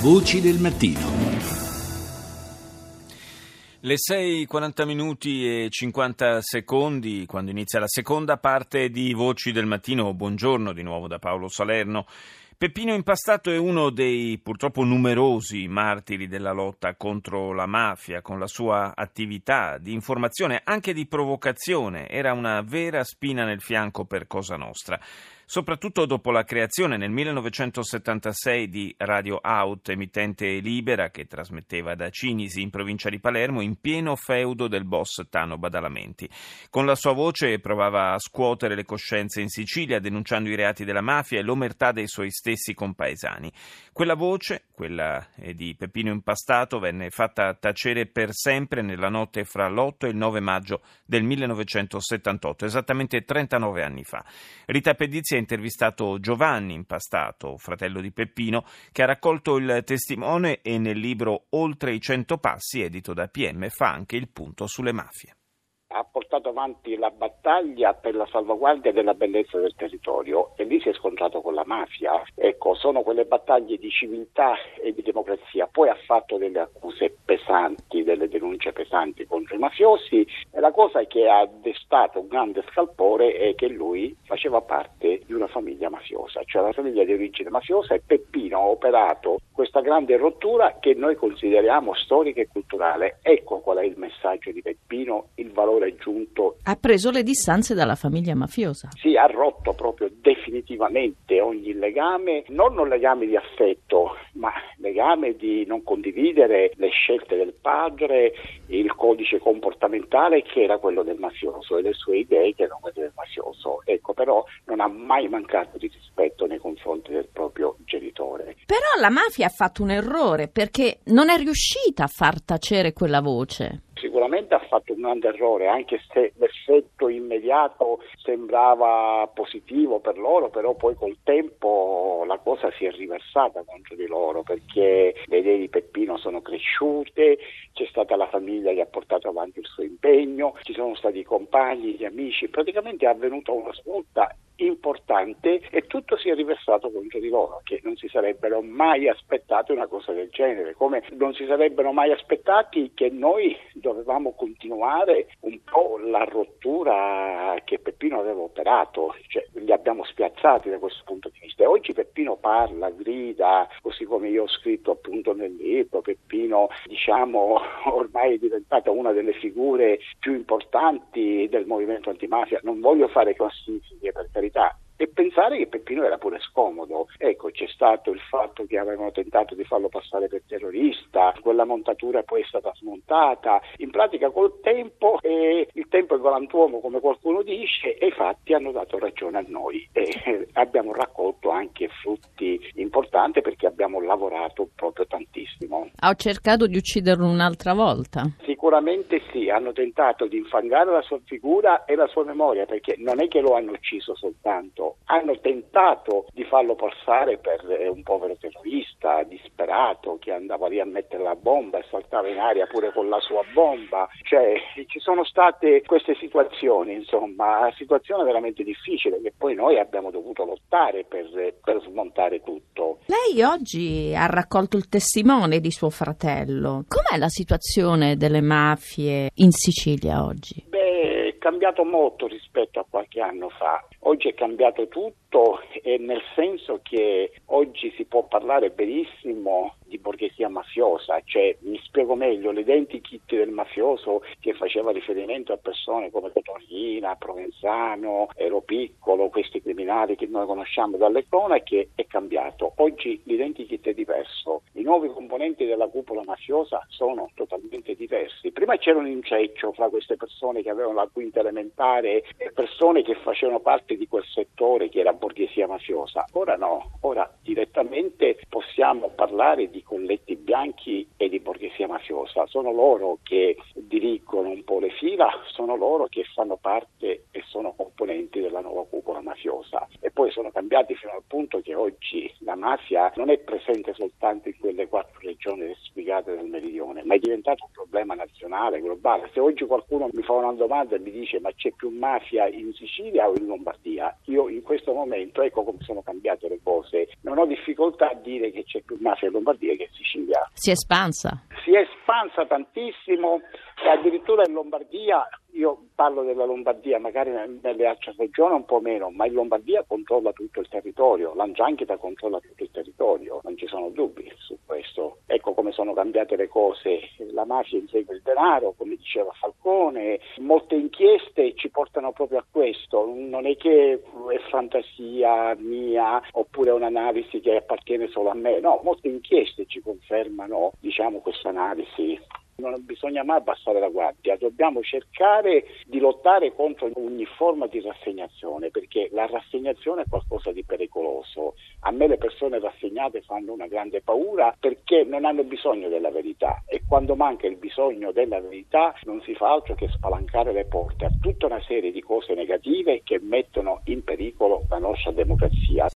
Voci del mattino. Le 6.40 minuti e 50 secondi quando inizia la seconda parte di Voci del Mattino. Buongiorno di nuovo da Paolo Salerno. Peppino Impastato è uno dei purtroppo numerosi martiri della lotta contro la mafia, con la sua attività di informazione, anche di provocazione. Era una vera spina nel fianco per Cosa Nostra soprattutto dopo la creazione nel 1976 di Radio Out, emittente libera che trasmetteva da Cinisi in provincia di Palermo in pieno feudo del boss Tano Badalamenti. Con la sua voce provava a scuotere le coscienze in Sicilia denunciando i reati della mafia e l'omertà dei suoi stessi compaesani. Quella voce, quella di Peppino Impastato, venne fatta tacere per sempre nella notte fra l'8 e il 9 maggio del 1978, esattamente 39 anni fa. Rita Pedizzi ha intervistato Giovanni Impastato, fratello di Peppino, che ha raccolto il testimone e nel libro Oltre i cento passi, edito da PM, fa anche il punto sulle mafie ha portato avanti la battaglia per la salvaguardia della bellezza del territorio e lì si è scontrato con la mafia. Ecco, sono quelle battaglie di civiltà e di democrazia. Poi ha fatto delle accuse pesanti, delle denunce pesanti contro i mafiosi e la cosa che ha destato un grande scalpore è che lui faceva parte di una famiglia mafiosa, cioè la famiglia di origine mafiosa e Peppino ha operato questa grande rottura che noi consideriamo storica e culturale. Ecco qual è il messaggio di Peppino, il valore aggiunto. Ha preso le distanze dalla famiglia mafiosa. Sì, ha rotto proprio definitivamente ogni legame, non un legame di affetto, ma legame di non condividere le scelte del padre, il codice comportamentale che era quello del mafioso e le sue idee che erano quelle del mafioso. Ecco, però non ha mai mancato di rispetto nei confronti del proprio genitore. Però la mafia ha fatto un errore perché non è riuscita a far tacere quella voce. Sicuramente ha fatto un grande errore, anche se l'effetto immediato sembrava positivo per loro, però poi col tempo la cosa si è riversata contro di loro perché le idee di Peppino sono cresciute, c'è stata la famiglia che ha portato avanti il suo impegno, ci sono stati i compagni, gli amici, praticamente è avvenuta una svolta importante e tutto si è riversato contro di loro, che non si sarebbero mai aspettati una cosa del genere, come non si sarebbero mai aspettati che noi dovevamo continuare un po' la rottura che Peppino aveva operato, cioè li abbiamo spiazzati da questo punto di vista. E oggi Peppino parla, grida, così come io ho scritto appunto nel libro, Peppino diciamo ormai è diventata una delle figure più importanti del movimento antimafia. Non voglio fare classifiche per carità, e pensare che Peppino era pure scomodo. Ecco, c'è stato il fatto che avevano tentato di farlo passare per terrorista, quella montatura poi è stata smontata. In pratica col tempo, eh, il tempo è galantuomo come qualcuno dice, e i fatti hanno dato ragione a noi e eh, abbiamo raccolto anche frutti importanti perché abbiamo lavorato proprio tantissimo. Ho cercato di ucciderlo un'altra volta. Sicuramente sì, hanno tentato di infangare la sua figura e la sua memoria perché non è che lo hanno ucciso soltanto, hanno tentato di farlo passare per eh, un povero terrorista disperato che andava lì a mettere la bomba e saltava in aria pure con la sua bomba. Cioè, ci sono state queste situazioni, insomma, situazione veramente difficile che poi noi abbiamo dovuto lottare per, per smontare tutto. Lei oggi ha raccolto il testimone di suo fratello. Com'è la situazione delle mafie in Sicilia oggi? Beh, è cambiato molto rispetto a qualche anno fa. Oggi è cambiato tutto e nel senso che oggi si può parlare benissimo di borghesia mafiosa, cioè mi spiego meglio, l'identikit del mafioso che faceva riferimento a persone come Cotorina, Provenzano, Ero Piccolo, questi criminali che noi conosciamo dalle cronache è cambiato. Oggi l'identikit è diverso, i nuovi componenti della cupola mafiosa sono totalmente diversi. Prima c'era un inceccio fra queste persone che avevano la quinta elementare e persone che facevano parte di quel settore che era borghesia mafiosa. Ora no, ora direttamente possiamo parlare di colletti bianchi e di borghesia mafiosa. Sono loro che dirigono un po' le fila, sono loro che fanno parte sono componenti della nuova cupola mafiosa e poi sono cambiati fino al punto che oggi la mafia non è presente soltanto in quelle quattro regioni spiegate del meridione, ma è diventato un problema nazionale, globale. Se oggi qualcuno mi fa una domanda e mi dice ma c'è più mafia in Sicilia o in Lombardia, io in questo momento ecco come sono cambiate le cose, non ho difficoltà a dire che c'è più mafia in Lombardia che in Sicilia. Si è espansa? Si è espansa tantissimo e addirittura in Lombardia io parlo della Lombardia, magari nelle altre regioni un po' meno, ma in Lombardia controlla tutto il territorio, l'Angianchita controlla tutto il territorio, non ci sono dubbi su questo. Ecco come sono cambiate le cose, la mafia insegue il denaro, come diceva Falcone, molte inchieste ci portano proprio a questo, non è che è fantasia mia oppure un'analisi che appartiene solo a me, no, molte inchieste ci confermano diciamo questa analisi non bisogna mai abbassare la guardia, dobbiamo cercare di lottare contro ogni forma di rassegnazione, perché la rassegnazione è qualcosa di pericoloso. A me le persone rassegnate fanno una grande paura perché non hanno bisogno della verità e quando manca il bisogno della verità non si fa altro che spalancare le porte a tutta una serie di cose negative che mettono in pericolo la nostra democrazia.